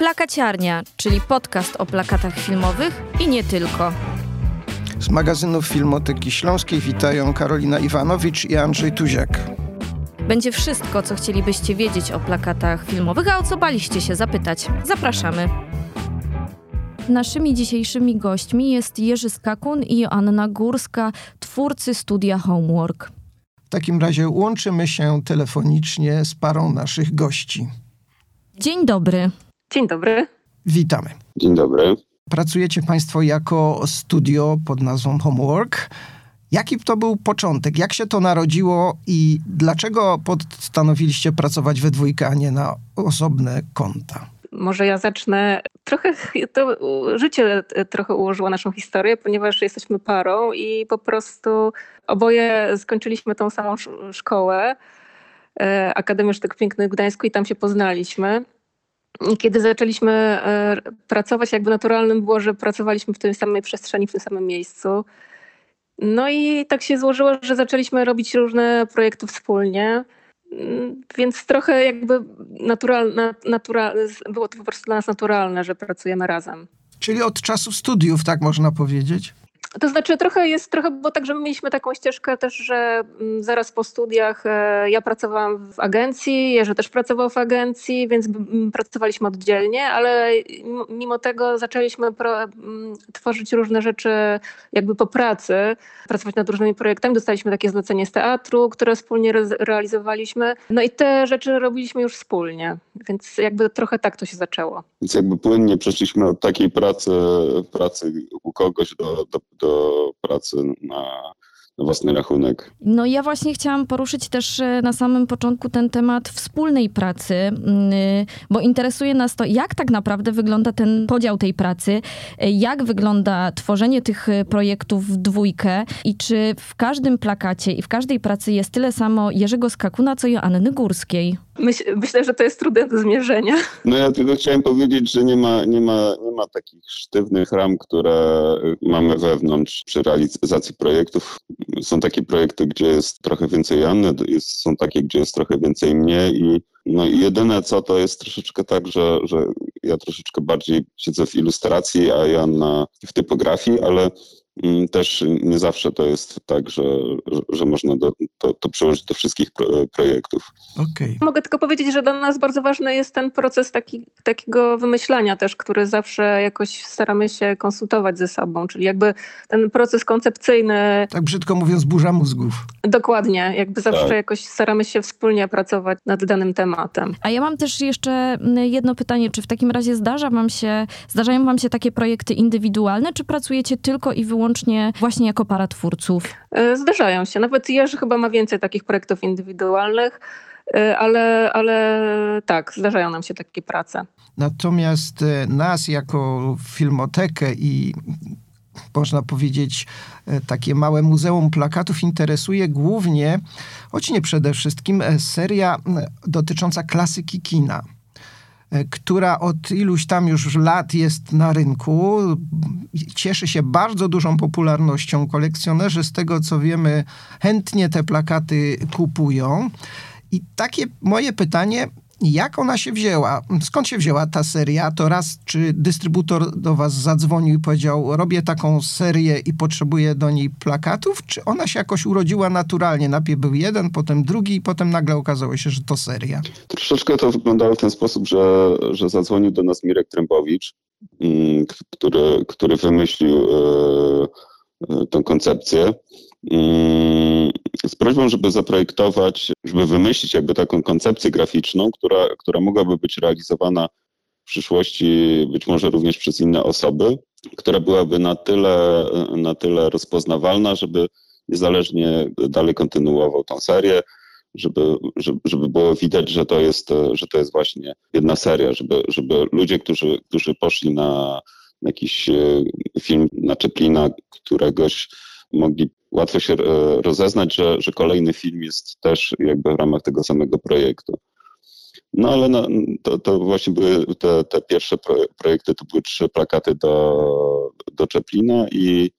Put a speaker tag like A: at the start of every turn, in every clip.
A: Plakaciarnia, czyli podcast o plakatach filmowych i nie tylko.
B: Z magazynów Filmoteki Śląskiej witają Karolina Iwanowicz i Andrzej Tuziak.
A: Będzie wszystko, co chcielibyście wiedzieć o plakatach filmowych, a o co baliście się zapytać. Zapraszamy. Naszymi dzisiejszymi gośćmi jest Jerzy Skakun i Anna Górska, twórcy studia Homework.
B: W takim razie łączymy się telefonicznie z parą naszych gości.
A: Dzień dobry.
C: Dzień dobry.
B: Witamy.
D: Dzień dobry.
B: Pracujecie Państwo jako studio pod nazwą Homework. Jaki to był początek? Jak się to narodziło i dlaczego postanowiliście pracować we dwójkę, a nie na osobne konta?
C: Może ja zacznę. Trochę to życie trochę ułożyło naszą historię, ponieważ jesteśmy parą i po prostu oboje skończyliśmy tą samą szkołę, e, Akademię Sztuk Pięknych w Gdańsku i tam się poznaliśmy. Kiedy zaczęliśmy e, pracować, jakby naturalnym było, że pracowaliśmy w tej samej przestrzeni, w tym samym miejscu. No i tak się złożyło, że zaczęliśmy robić różne projekty wspólnie. Mm, więc trochę jakby natural, było to po prostu dla nas naturalne, że pracujemy razem.
B: Czyli od czasu studiów, tak można powiedzieć?
C: To znaczy trochę jest, trochę było tak, że my mieliśmy taką ścieżkę też, że mm, zaraz po studiach e, ja pracowałam w agencji, Jerzy też pracował w agencji, więc pracowaliśmy oddzielnie, ale mimo tego zaczęliśmy pro, tworzyć różne rzeczy jakby po pracy, pracować nad różnymi projektami. Dostaliśmy takie zlecenie z teatru, które wspólnie re realizowaliśmy. No i te rzeczy robiliśmy już wspólnie, więc jakby trochę tak to się zaczęło.
D: Więc jakby płynnie przeszliśmy od takiej pracy, pracy u kogoś do, do do pracy na, własny rachunek.
A: No ja właśnie chciałam poruszyć też e, na samym początku ten temat wspólnej pracy, bo interesuje nas to, jak tak naprawdę wygląda ten podział tej pracy, e, jak wygląda tworzenie tych e, projektów w dwójkę i czy w każdym plakacie i w każdej pracy jest tyle samo Jerzego Skakuna, co Joanny Górskiej.
C: Myśl, myślę, że to jest trudne do zmierzenia.
D: No ja tylko chciałem powiedzieć, że nie ma, nie ma, nie ma takich sztywnych ram, które mamy wewnątrz przy realizacji projektów. Są takie projekty, gdzie jest trochę więcej Janny, jest, są takie, gdzie jest trochę więcej mnie i no i jedyne co to jest troszeczkę tak, że, że ja troszeczkę bardziej siedzę w ilustracji, a Janna w typografii, ale też nie zawsze to jest tak, że, że można do, to, to przełożyć do wszystkich projektów.
B: Okay.
C: Mogę tylko powiedzieć, że dla nas bardzo ważny jest ten proces taki, takiego wymyślania też, który zawsze jakoś staramy się konsultować ze sobą, czyli jakby ten proces koncepcyjny.
B: Tak brzydko mówiąc, burza mózgów.
C: Dokładnie, jakby zawsze tak. jakoś staramy się wspólnie pracować nad danym tematem.
A: A ja mam też jeszcze jedno pytanie, czy w takim razie zdarza wam się, zdarzają wam się takie projekty indywidualne, czy pracujecie tylko i wyłącznie wyłącznie właśnie jako para twórców?
C: E, zdarzają się. Nawet Jerzy chyba ma więcej takich projektów indywidualnych, e, ale, ale tak, zdarzają nam się takie prace.
B: Natomiast e, nas jako filmotekę i można powiedzieć, takie małe muzeum plakatów interesuje głównie, choć nie przede wszystkim, seria dotycząca klasyki kina. E, która od iluś tam już lat jest na rynku. Cieszy się bardzo dużą popularnością. Kolekcjonerzy, z tego co wiemy, chętnie te plakaty kupują. I takie moje pytanie, jak ona się wzięła? Skąd się wzięła ta seria? To raz, czy dystrybutor do was zadzwonił i powiedział, robię taką serię i potrzebuję do niej plakatów? Czy ona się jakoś urodziła naturalnie? Najpierw był jeden, potem drugi i potem nagle okazało się, że to seria.
D: Troszeczkę to wyglądało w ten sposób, że, że zadzwonił do nas Mirek Trębowicz, mm, który, który wymyślił e, e, tę koncepcję z prośbą, żeby zaprojektować, żeby wymyślić jakby taką koncepcję graficzną, która, która mogłaby być realizowana w przyszłości być może również przez inne osoby, która byłaby na tyle, na tyle rozpoznawalna, żeby niezależnie dalej kontynuował tą serię, żeby, żeby, żeby było widać, że to jest, że to jest właśnie jedna seria, żeby, żeby ludzie, którzy, którzy poszli na jakiś e, film na Czeplina, któregoś mogli łatwo się e, rozeznać, że, że kolejny film jest też jakby w ramach tego samego projektu. No ale no, to, to właśnie były te, te pierwsze projekty, to były trzy plakaty do, do Czeplina i,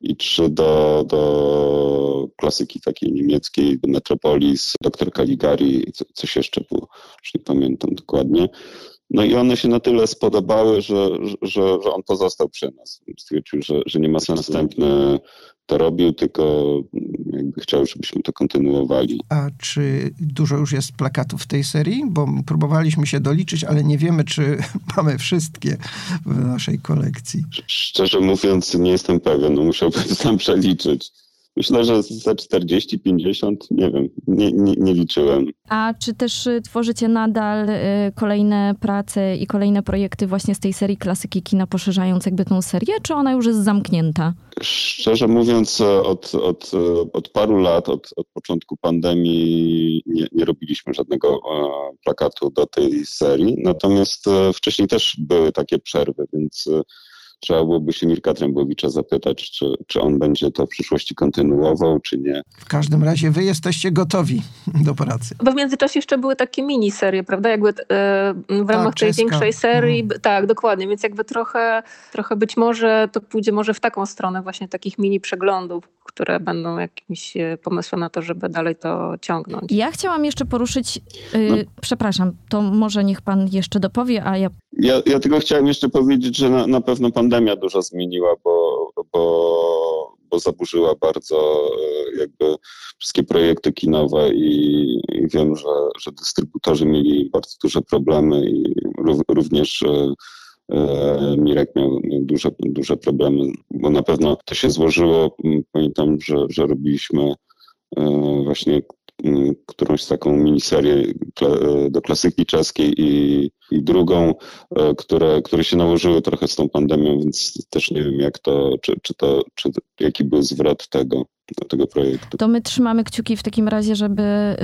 D: i trzy do, do klasyki takiej niemieckiej, Metropolis, Doktor Caligari, coś jeszcze było, już nie pamiętam dokładnie. No i one się na tyle spodobały, że, że, że on pozostał przy nas. Stwierdził, że, że nie ma sensu następny to robił, tylko jakby chciał, żebyśmy to kontynuowali.
B: A czy dużo już jest plakatów w tej serii? Bo próbowaliśmy się doliczyć, ale nie wiemy, czy mamy wszystkie w naszej kolekcji.
D: Szczerze mówiąc, nie jestem pewien. No, musiałbym sam przeliczyć. Myślę, że za 40, 50, nie wiem, nie, nie, nie, liczyłem.
A: A czy też y, tworzycie nadal y, kolejne prace i kolejne projekty właśnie z tej serii klasyki kina, poszerzając jakby tą serię, czy ona już jest zamknięta?
D: Szczerze mówiąc, od, od, od paru lat, od, od początku pandemii nie, nie robiliśmy żadnego e, plakatu do tej serii, natomiast e, wcześniej też były takie przerwy, więc e, trzeba byłoby się Mirka Trębowicza zapytać, czy, czy on będzie to w przyszłości kontynuował, czy nie.
B: W każdym razie wy jesteście gotowi do pracy.
C: Bo w międzyczasie jeszcze były takie miniserie, prawda? Jakby e, w ramach tak, tej czeska. większej serii. Mhm. Tak, dokładnie. Więc jakby trochę, trochę być może to pójdzie może w taką stronę właśnie takich mini przeglądów, które będą jakimś e, pomysłem na to, żeby dalej to ciągnąć.
A: Ja chciałam jeszcze poruszyć, yy, no. przepraszam, to może niech pan jeszcze dopowie, a ja...
D: Ja, ja tylko chciałem jeszcze powiedzieć, że na, na pewno pandemia dużo zmieniła, bo, bo, bo zaburzyła bardzo e, jakby wszystkie projekty kinowe i, i wiem, że, że dystrybutorzy mieli bardzo duże problemy i również Mirek miał duże, duże problemy, bo na pewno to się złożyło. Pamiętam, że, że robiliśmy e, właśnie którąś taką miniserię e, do klasyki czeskiej i, i drugą, które, które się nałożyły trochę z tą pandemią, więc też nie wiem jak to, czy, czy to, czy jaki był zwrot tego do tego projektu.
A: To my trzymamy kciuki w takim razie, żeby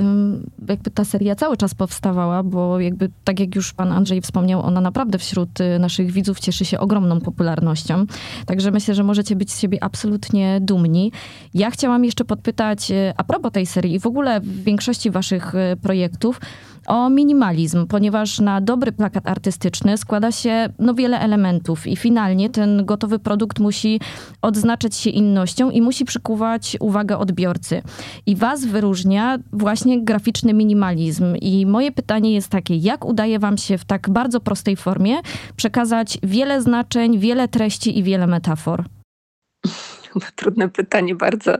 A: jakby ta seria cały czas powstawała, bo jakby tak jak już pan Andrzej wspomniał, ona naprawdę wśród y, naszych widzów cieszy się ogromną popularnością. Także myślę, że możecie być z siebie absolutnie dumni. Ja chciałam jeszcze podpytać y, a propos tej serii i w ogóle w większości waszych y, projektów, o minimalizm, ponieważ na dobry plakat artystyczny składa się no, wiele elementów i finalnie ten gotowy produkt musi odznaczać się innością i musi przykuwać uwagę odbiorcy. I was wyróżnia właśnie graficzny minimalizm. I moje pytanie jest takie, jak udaje wam się w tak bardzo prostej formie przekazać wiele znaczeń, wiele treści i wiele metafor?
C: Trudne pytanie bardzo.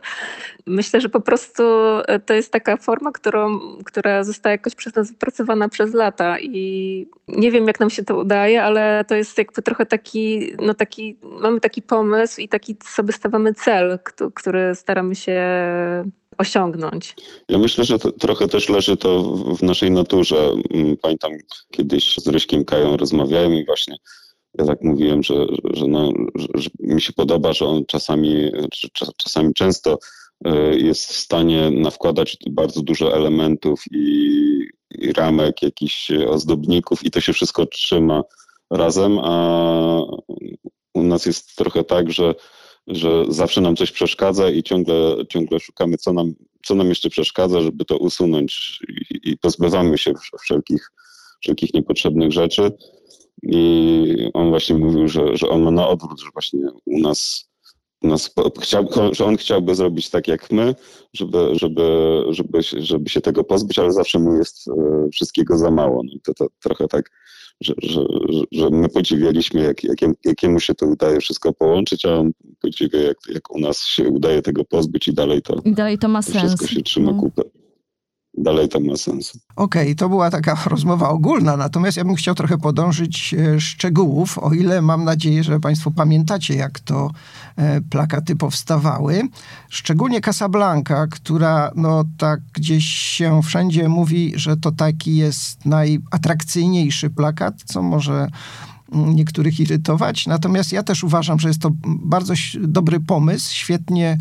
C: Myślę, że po prostu e, to jest taka forma, którą, która została jakoś przez nas wypracowana przez lata i nie wiem, jak nam się to udaje, ale to jest jakby trochę taki, no taki, mamy taki pomysł i taki sobie stawiamy cel, który staramy się osiągnąć.
D: Ja myślę, że trochę też leży to w naszej naturze. Mm, pamiętam kiedyś z Ryśkiem Kają rozmawiałem i właśnie ja tak mówiłem, że, że, no, że, mi się podoba, że on czasami, czasami często e, jest w stanie nawkładać bardzo dużo elementów i, i ramek, jakichś ozdobników i to się wszystko trzyma razem, a u nas jest trochę tak, że, że zawsze nam coś przeszkadza i ciągle, ciągle szukamy, co nam, co nam jeszcze przeszkadza, żeby to usunąć i, i pozbywamy się wszelkich, wszelkich niepotrzebnych rzeczy. I on właśnie mówił, że, że on ma na odwrót, że właśnie u nas, u nas chciał, że on chciałby zrobić tak jak my, żeby, żeby, żeby, żeby się tego pozbyć, ale zawsze mu jest e, wszystkiego za mało. No i to, to trochę tak, że, że, że my podziwialiśmy, jak, jak, jakiemu się to udaje wszystko połączyć, a on podziwia, jak, jak u nas się udaje tego pozbyć i dalej to,
A: I dalej to ma sens.
D: wszystko się trzyma no. kupę dalej to ma sens.
B: Okej, okay, to była taka rozmowa ogólna, natomiast ja bym chciał trochę podążyć e, szczegółów, o ile mam nadzieję, że Państwo pamiętacie, jak to e, plakaty powstawały. Szczególnie Casablanca, która no tak gdzieś się wszędzie mówi, że to taki jest najatrakcyjniejszy plakat, co może mm, niektórych irytować. Natomiast ja też uważam, że jest to bardzo dobry pomysł, świetnie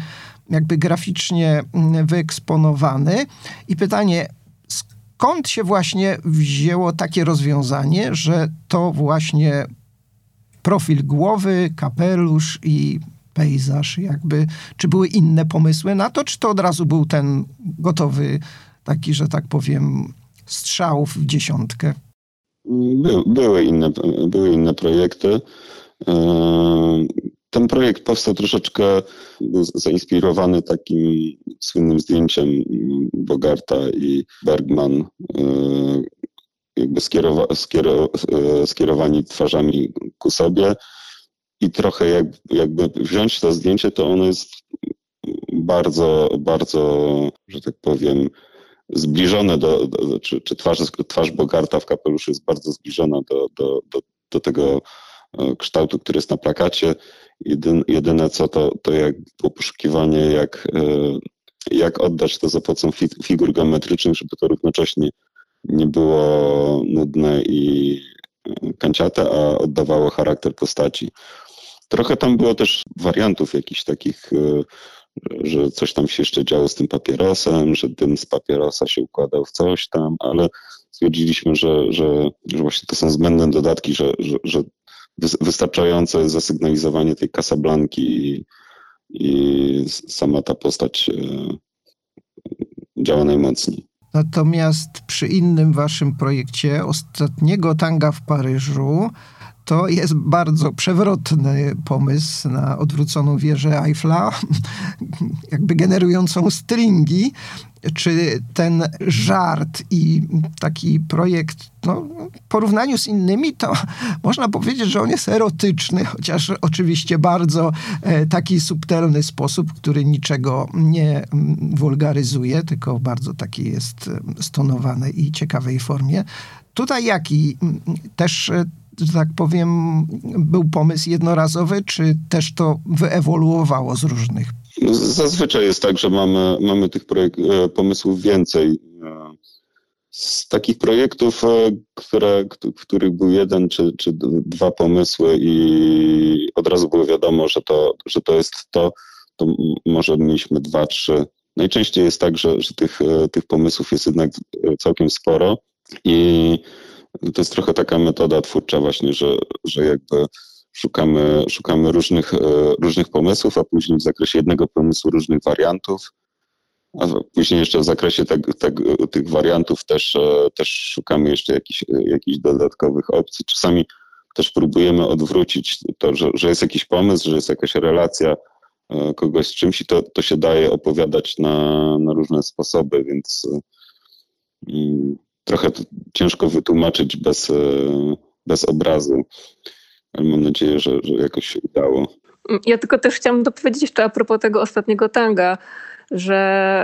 B: jakby graficznie mm, wyeksponowany. I pytanie, skąd się właśnie wzięło takie rozwiązanie, że to właśnie profil głowy, kapelusz i pejzaż, jakby, czy były inne pomysły na to, czy to od razu był ten gotowy, taki, że tak powiem, strzał w dziesiątkę?
D: By, były, inne, były inne projekty. E, ten projekt powstał troszeczkę zainspirowany takim słynnym zdjęciem Bogarta i Bergman, e, jakby skierowa, skiero, skierowani twarzami ku sobie. I trochę jak, jakby wziąć to zdjęcie, to ono jest bardzo, bardzo, że tak powiem, zbliżone do, do czy, czy twarz, twarz Bogarta w kapeluszu jest bardzo zbliżona do, do, do, do tego e, kształtu, który jest na plakacie. Jedyn, jedyne co to, to jak było poszukiwanie, jak, e, jak oddać to za pomocą figur geometrycznych, żeby to równocześnie nie było nudne i e, kanciate, a oddawało charakter postaci. Trochę tam było też wariantów jakichś takich że coś tam się jeszcze działo z tym papierosem, że dym z papierosa się układał w coś tam, ale stwierdziliśmy, że, że, że właśnie to są zbędne dodatki, że, że, że wystarczające zasygnalizowanie tej kasablanki i, i sama ta postać e, działa najmocniej.
B: Natomiast przy innym waszym projekcie, ostatniego tanga w Paryżu, to jest bardzo przewrotny pomysł na odwróconą wieżę Eiffla, jakby generującą stringi. Czy ten żart i taki projekt, no, w porównaniu z innymi, to można powiedzieć, że on jest erotyczny, chociaż oczywiście bardzo e, taki subtelny sposób, który niczego nie wulgaryzuje, tylko bardzo taki jest stonowany i ciekawej formie. Tutaj jaki też e, że tak powiem, był pomysł jednorazowy, czy też to wyewoluowało z różnych?
D: Zazwyczaj jest tak, że mamy, mamy tych e, pomysłów więcej. E, z takich projektów, e, które, w których był jeden czy, czy dwa pomysły i od razu było wiadomo, że to, że to jest to, to może mieliśmy dwa, trzy. Najczęściej jest tak, że, że tych, tych pomysłów jest jednak całkiem sporo i to jest trochę taka metoda twórcza właśnie, że, że jakby szukamy, szukamy różnych, e, różnych pomysłów, a później w zakresie jednego pomysłu różnych wariantów, a później jeszcze w zakresie tych wariantów też, e, też szukamy jeszcze jakichś, jakichś dodatkowych opcji. Czasami też próbujemy odwrócić to, że, że jest jakiś pomysł, że jest jakaś relacja e, kogoś z czymś i to, to się daje opowiadać na, na różne sposoby, więc trochę ciężko wytłumaczyć bez, e, bez obrazu, ale mam nadzieję, że, że jakoś się udało.
C: Ja tylko też chciałam dopowiedzieć jeszcze a propos tego ostatniego tanga, że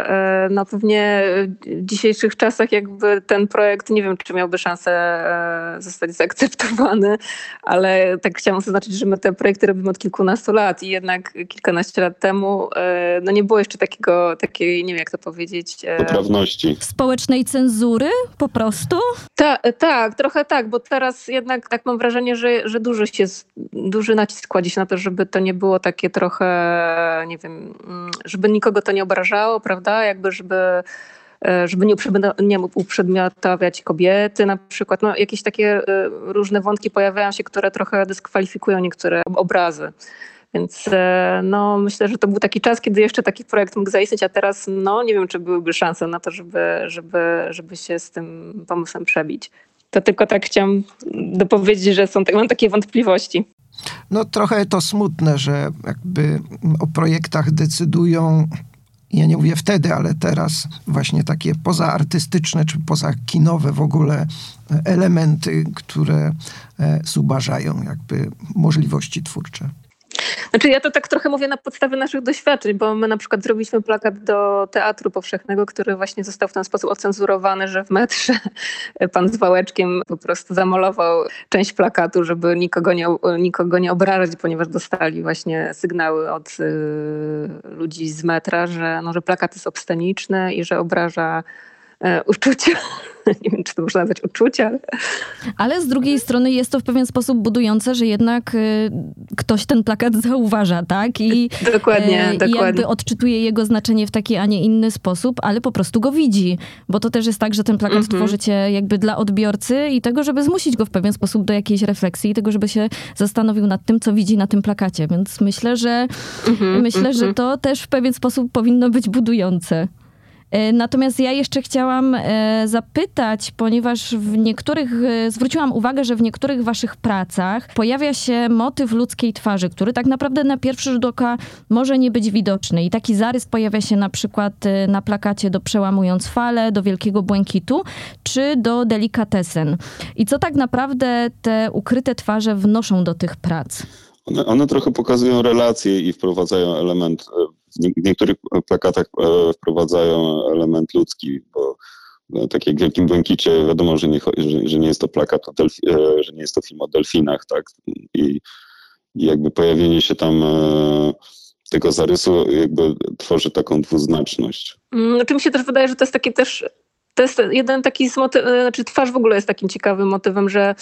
C: e, no pewnie w dzisiejszych czasach jakby ten projekt nie wiem, czy miałby szansę e, zostać zaakceptowany, ale tak chciałam zaznaczyć, że my te projekty robimy od kilkunastu lat i jednak kilkanaście lat temu e, no nie było jeszcze takiego, takiej, nie wiem jak to powiedzieć...
D: Poprawności.
A: Społecznej cenzury po prostu?
C: Tak, tak, trochę tak, bo teraz jednak tak mam wrażenie, że, że duży, się, duży nacisk kładzie się na to, żeby to nie było takie trochę, nie wiem, mm, żeby nikogo to nie obrażało obrażało, prawda? Jakby, żeby e, żeby nie, nie uprzedmiotawiać kobiety na przykład. No, jakieś takie e, różne wątki pojawiają się, które trochę dyskwalifikują niektóre obrazy. Więc e, no, myślę, że to był taki czas, kiedy jeszcze taki projekt mógł zaistnieć, a teraz no, nie wiem, czy byłyby szanse na to, żeby, żeby, żeby się z tym pomysłem przebić. To tylko tak chciałam dopowiedzieć, że są, mam takie wątpliwości.
B: No trochę to smutne, że jakby o projektach decydują ja nie mówię wtedy, ale teraz właśnie takie pozaartystyczne czy pozakinowe w ogóle elementy, które e, zubażają jakby możliwości twórcze.
C: Znaczy ja to tak trochę mówię na podstawie naszych doświadczeń, bo my na przykład zrobiliśmy plakat do Teatru Powszechnego, który właśnie został w ten sposób ocenzurowany, że w metrze pan z wałeczkiem po prostu zamalował część plakatu, żeby nikogo nie, nikogo nie obrażać, ponieważ dostali właśnie sygnały od y, ludzi z metra, że, no, że plakat jest obsceniczny i że obraża uczucia nie wiem, czy to można nazwać uczucia. Ale...
A: ale z drugiej strony jest to w pewien sposób budujące, że jednak y, ktoś ten plakat zauważa, tak?
C: I, dokładnie, y, dokładnie.
A: jakby odczytuje jego znaczenie w taki, a nie inny sposób, ale po prostu go widzi. Bo to też jest tak, że ten plakat mhm. tworzycie jakby dla odbiorcy i tego, żeby zmusić go w pewien sposób do jakiejś refleksji i tego, żeby się zastanowił nad tym, co widzi na tym plakacie. Więc myślę, że mhm, myślę, że mhm. to też w pewien sposób powinno być budujące. E, natomiast ja jeszcze chciałam e, zapytać, ponieważ w niektórych, e, zwróciłam uwagę, że w niektórych waszych pracach pojawia się motyw ludzkiej twarzy, który tak naprawdę na pierwszy rzut oka może nie być widoczny. I taki zarys pojawia się na przykład na plakacie do Przełamując Fale, do Wielkiego Błękitu, czy do Delikatesen. I co tak naprawdę te ukryte twarze wnoszą do tych prac?
D: One, one trochę pokazują relacje i wprowadzają element, w niektórych plakatach wprowadzają element ludzki, bo no, tak jak w Wielkim Błękicie wiadomo, że nie, że, że nie jest to plakat, e, że nie jest to film o delfinach, tak? I, i jakby pojawienie się tam e, tego zarysu jakby tworzy taką dwuznaczność.
C: Mm, Czy mi się też wydaje, że to jest taki też to jest jeden taki z motyw, znaczy twarz w ogóle jest takim ciekawym motywem, że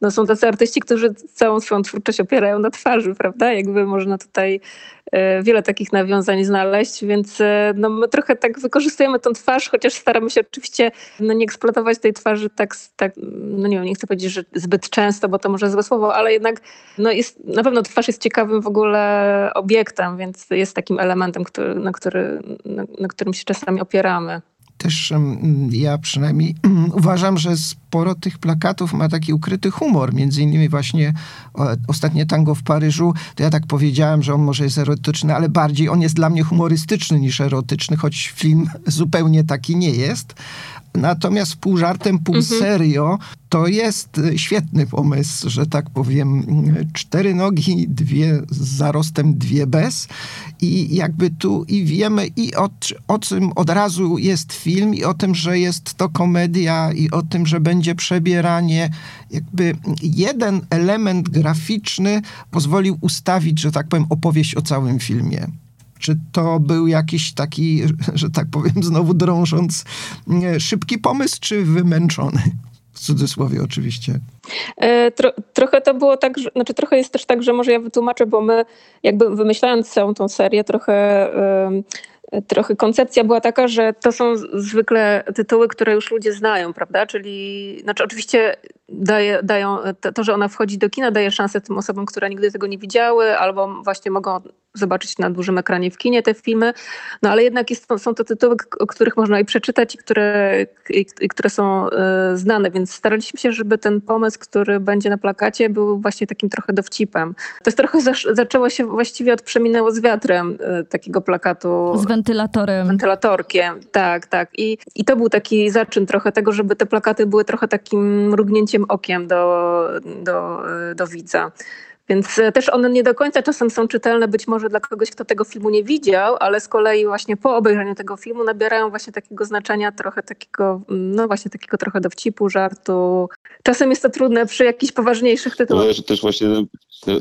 C: no są tacy artyści, którzy całą swoją twórczość opierają na twarzy, prawda? Jakby można tutaj e, wiele takich nawiązań znaleźć, więc e, no my trochę tak wykorzystujemy tą twarz, chociaż staramy się oczywiście no nie eksploatować tej twarzy tak, tak, no nie wiem, nie chcę powiedzieć, że zbyt często, bo to może złe słowo, ale jednak no jest, na pewno twarz jest ciekawym w ogóle obiektem, więc jest takim elementem, który, na, który, na, na którym się czasami opieramy.
B: Też ja przynajmniej uważam, że sporo tych plakatów ma taki ukryty humor. Między innymi właśnie ostatnie tango w Paryżu, to ja tak powiedziałem, że on może jest erotyczny, ale bardziej on jest dla mnie humorystyczny niż erotyczny, choć film zupełnie taki nie jest. Natomiast pół żartem, pół mhm. serio, to jest e, świetny pomysł, że tak powiem. Cztery nogi, dwie z zarostem, dwie bez. I jakby tu i wiemy i o, o czym od razu jest film, i o tym, że jest to komedia, i o tym, że będzie przebieranie. Jakby jeden element graficzny pozwolił ustawić, że tak powiem, opowieść o całym filmie. Czy to był jakiś taki, że tak powiem, znowu drążąc, szybki pomysł, czy wymęczony? W cudzysłowie oczywiście.
C: E, tro, trochę to było tak, że, znaczy trochę jest też tak, że może ja wytłumaczę, bo my jakby wymyślając całą tą serię trochę... trochę koncepcja była taka, że to są zwykle tytuły, które już ludzie znają, prawda? Czyli, znaczy oczywiście daje, dają, to, że ona wchodzi do kina, daje szansę tym osobom, które nigdy tego nie widziały, albo właśnie mogą zobaczyć na dużym ekranie w kinie te filmy, no ale jednak jest, są to tytuły, o których można i przeczytać i które, i, które są y, znane, więc staraliśmy się, żeby ten pomysł, który będzie na plakacie był właśnie takim trochę dowcipem. To jest trochę zasz, zaczęło się właściwie od Przeminęło z wiatrem y, takiego plakatu.
A: Z wentylatorem.
C: Wentylatorkiem, tak, tak. I, I to był taki zaczyn trochę tego, żeby te plakaty były trochę takim mrugnięciem okiem do, do, do widza. Więc e, też one nie do końca czasem są czytelne być może dla kogoś, kto tego filmu nie widział, ale z kolei właśnie po obejrzeniu tego filmu nabierają właśnie takiego znaczenia, trochę takiego, no właśnie takiego trochę dowcipu, żartu. Czasem jest to trudne przy jakichś poważniejszych tytułach.
D: Też właśnie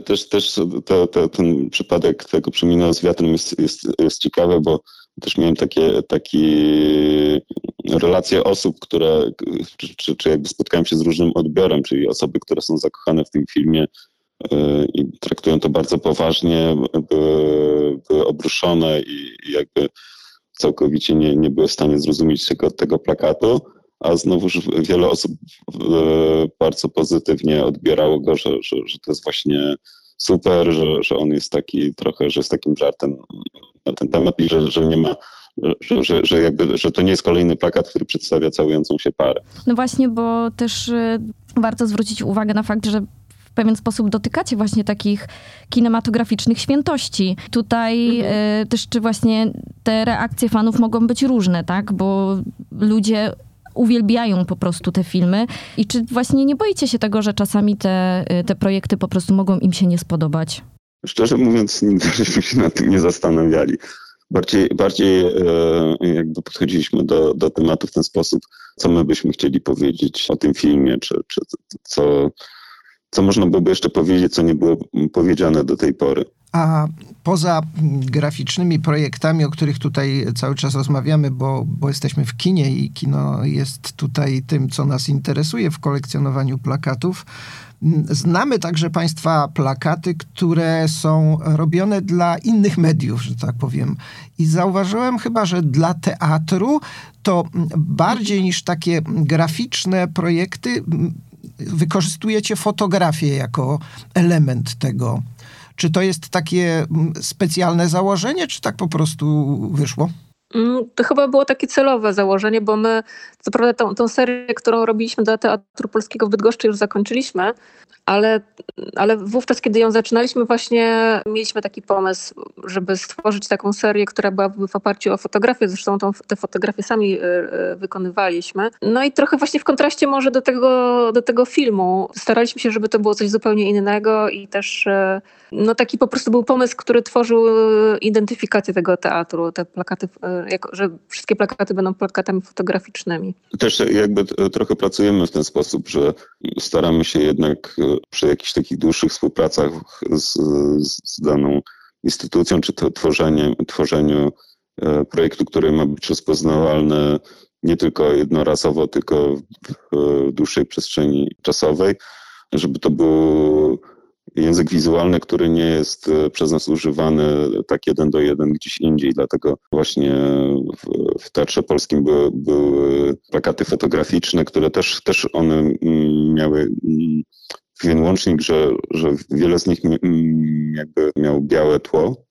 D: też, też to, to, ten przypadek tego przeminął z wiatrem jest, jest, jest ciekawy, bo też miałem takie, takie relacje osób, które, czy, czy, czy jakby spotkałem się z różnym odbiorem, czyli osoby, które są zakochane w tym filmie, i traktują to bardzo poważnie, były, były obruszone i, jakby całkowicie nie, nie były w stanie zrozumieć tego, tego plakatu, a znowuż wiele osób e, bardzo pozytywnie odbierało go, że, że, że to jest właśnie super, że, że on jest taki trochę, że jest takim żartem na ten temat i że, że nie ma że, że, że, jakby, że to nie jest kolejny plakat, który przedstawia całującą się parę.
A: No właśnie, bo też e, warto zwrócić uwagę na fakt, że pewien sposób dotykacie właśnie takich kinematograficznych świętości. Tutaj mhm. y, też czy właśnie te reakcje fanów mogą być różne, tak? Bo ludzie uwielbiają po prostu te filmy. I czy właśnie nie boicie się tego, że czasami te, e, te projekty po prostu mogą im się nie spodobać?
D: Szczerze mówiąc, nigdy żeśmy się nad tym nie zastanawiali. Bardziej, bardziej e, jakby podchodziliśmy do, do tematu w ten sposób, co my byśmy chcieli powiedzieć o tym filmie, czy, czy co, co można byłoby jeszcze powiedzieć, co nie było powiedziane do tej pory?
B: A poza graficznymi projektami, o których tutaj cały czas rozmawiamy, bo, bo jesteśmy w kinie i kino jest tutaj tym, co nas interesuje w kolekcjonowaniu plakatów, Znamy także Państwa plakaty, które są robione dla innych mediów, że tak powiem. I zauważyłem chyba, że dla teatru to bardziej niż takie graficzne projekty wykorzystujecie fotografię jako element tego. Czy to jest takie mm, specjalne założenie, czy tak po prostu wyszło?
C: Mm, to chyba było takie celowe założenie, bo my, co prawda, tą, tą serię, którą robiliśmy dla Teatru Polskiego w Bydgoszczy już zakończyliśmy, ale, ale wówczas, kiedy ją zaczynaliśmy, właśnie mieliśmy taki pomysł, żeby stworzyć taką serię, która byłaby w oparciu o fotografię. Zresztą tą, te fotografie sami e, e, wykonywaliśmy. No i trochę właśnie w kontraście może do tego, do tego filmu. Staraliśmy się, żeby to było coś zupełnie innego i też e, no taki po prostu był pomysł, który tworzył identyfikację tego teatru. Te plakaty, że wszystkie plakaty będą plakatami fotograficznymi.
D: Też jakby trochę pracujemy w ten sposób, że staramy się jednak przy jakichś takich dłuższych współpracach z, z daną instytucją, czy to tworzenie, tworzeniu e, projektu, który ma być rozpoznawalny nie tylko jednorazowo, tylko w dłuższej przestrzeni czasowej, żeby to był język wizualny, który nie jest e, przez nas używany tak jeden do jeden gdzieś indziej. Dlatego właśnie w, w Teatrze Polskim były, były plakaty fotograficzne, które też, też one mm, miały mm, pewien łącznik, że, że wiele z nich jakby miało białe tło.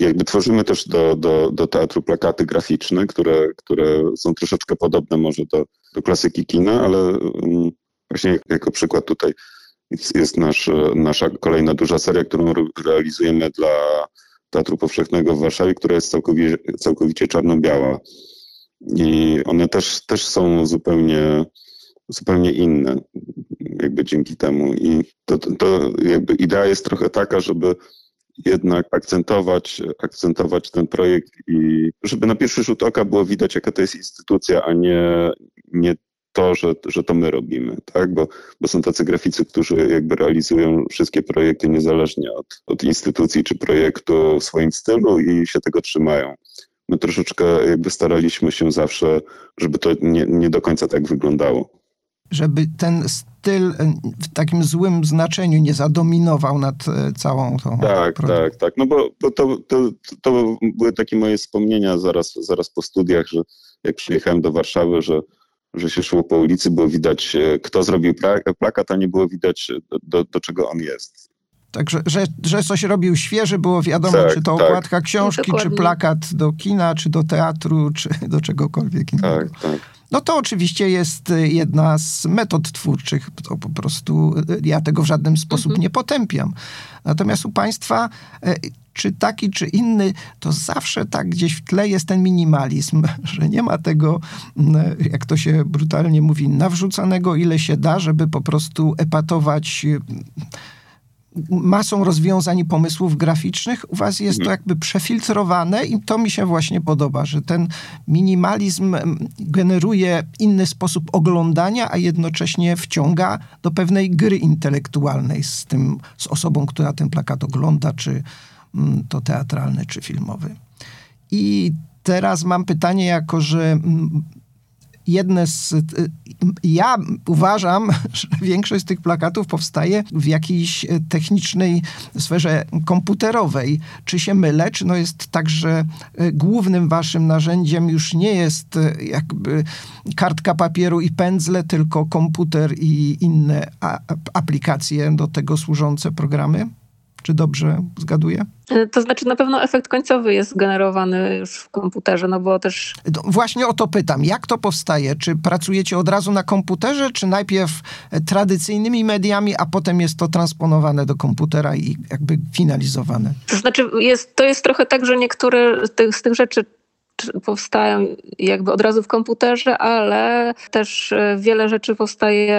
D: Jakby tworzymy też do, do, do teatru plakaty graficzne, które, które są troszeczkę podobne może do, do klasyki kina, ale mm, właśnie jako przykład tutaj jest nasz, nasza kolejna duża seria, którą realizujemy dla Teatru Powszechnego w Warszawie, która jest całkowicie, całkowicie czarno-biała. I one też, też są zupełnie, zupełnie inne jakby dzięki temu. I to, to, jakby idea jest trochę taka, żeby jednak akcentować, akcentować ten projekt i żeby na pierwszy rzut oka było widać, jaka to jest instytucja, a nie, nie to, że, że to my robimy, tak? Bo, bo są tacy graficy, którzy jakby realizują wszystkie projekty niezależnie od, od instytucji czy projektu w swoim stylu i się tego trzymają. My troszeczkę jakby staraliśmy się zawsze, żeby to nie, nie do końca tak wyglądało
B: żeby ten styl e, w takim złym znaczeniu nie zadominował nad e, całą tą.
D: Tak, tak, tak. No bo, bo to, to, to były takie moje wspomnienia zaraz, zaraz po studiach, że jak przyjechałem do Warszawy, że, że się szło po ulicy, było widać, e, kto zrobił plakat, a nie było widać, do, do czego on jest.
B: Także, że, że coś robił świeży, było wiadomo, tak, czy to tak. okładka książki, czy plakat do kina, czy do teatru, czy do czegokolwiek innego. Tak, tak. No to oczywiście jest y, jedna z metod twórczych. To po prostu y, ja tego w żaden sposób mhm. nie potępiam. Natomiast u państwa y, czy taki, czy inny, to zawsze tak gdzieś w tle jest ten minimalizm, że nie ma tego, jak to się brutalnie mówi, nawrzucanego ile się da, żeby po prostu epatować masą rozwiązań i pomysłów graficznych. U was jest to mhm. jakby przefiltrowane i to mi się właśnie podoba, że ten minimalizm generuje inny sposób oglądania, a jednocześnie wciąga do pewnej gry intelektualnej z tym, z osobą, która ten plakat ogląda, czy to teatralny, czy filmowy. I teraz mam pytanie, jako że jedne z. Ja uważam, że większość z tych plakatów powstaje w jakiejś technicznej sferze komputerowej. Czy się mylę? Czy no jest tak, że e, głównym waszym narzędziem już nie jest e, jakby kartka papieru i pędzle, tylko komputer i inne aplikacje do tego służące programy? Czy dobrze zgaduję?
C: E, to znaczy na pewno efekt końcowy jest generowany już w komputerze, no bo też...
B: No właśnie o to pytam. Jak to powstaje? Czy pracujecie od razu na komputerze, czy najpierw e, tradycyjnymi mediami, a potem jest to transponowane do komputera i jakby finalizowane?
C: To znaczy jest, to jest trochę tak, że niektóre z tych, z tych rzeczy powstają jakby od razu w komputerze, ale też e, wiele rzeczy powstaje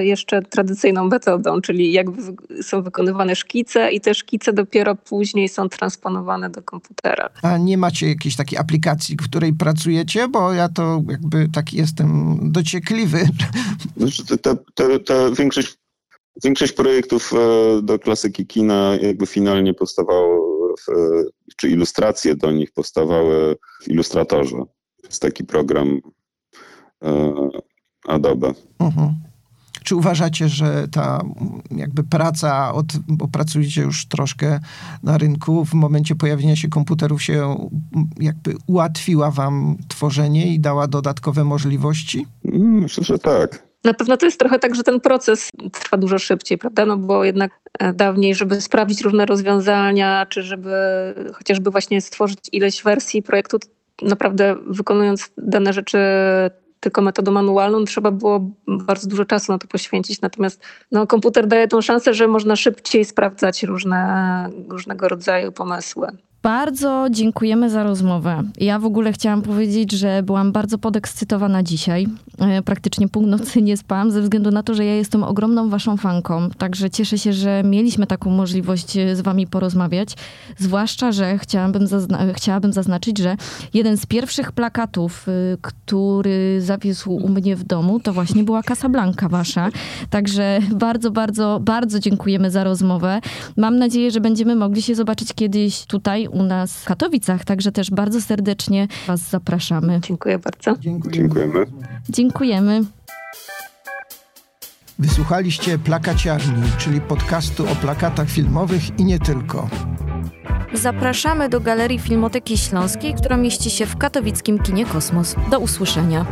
C: jeszcze tradycyjną metodą, czyli jakby są wykonywane szkice i te szkice dopiero później są transponowane do komputera.
B: A nie macie jakiejś takiej aplikacji, w której pracujecie? Bo ja to jakby taki jestem dociekliwy.
D: Znaczy, ta, ta, ta większość, większość projektów e, do klasyki kina jakby finalnie powstawało czy ilustracje do nich powstawały w Illustratorze. Jest taki program e, Adobe. Uh-huh.
B: Czy uważacie, że ta jakby praca, od, bo pracujecie już troszkę na rynku, w momencie pojawienia się komputerów się jakby ułatwiła wam tworzenie i dała dodatkowe możliwości?
D: Myślę, że tak.
C: Na pewno to jest trochę tak, że ten proces trwa dużo szybciej, prawda? No bo jednak e, dawniej, żeby sprawdzić różne rozwiązania, czy żeby chociażby właśnie stworzyć ileś wersji projektu, naprawdę wykonując dane rzeczy tylko metodą manualną, trzeba było bardzo dużo czasu na to poświęcić. Natomiast no, komputer daje tą szansę, że można szybciej sprawdzać różne, różnego rodzaju pomysły.
A: Bardzo dziękujemy za rozmowę. Ja w ogóle chciałam powiedzieć, że byłam bardzo podekscytowana dzisiaj. E, praktycznie północy nie spałam ze względu na to, że ja jestem ogromną waszą fanką. Także cieszę się, że mieliśmy taką możliwość e, z wami porozmawiać. Zwłaszcza, że chciałabym, zazna- chciałabym zaznaczyć, że jeden z pierwszych plakatów, e, który zawisł u mnie w domu, to właśnie była Casablanca wasza. Także bardzo, bardzo, bardzo dziękujemy za rozmowę. Mam nadzieję, że będziemy mogli się zobaczyć kiedyś tutaj u nas w Katowicach, także też bardzo serdecznie Was zapraszamy.
C: Dziękuję bardzo.
D: Dziękujemy.
A: Dziękujemy.
B: Wysłuchaliście Plakaciarni, czyli podcastu o plakatach filmowych i nie tylko.
A: Zapraszamy do Galerii Filmoteki Śląskiej, która mieści się w katowickim kinie Kosmos. Do usłyszenia.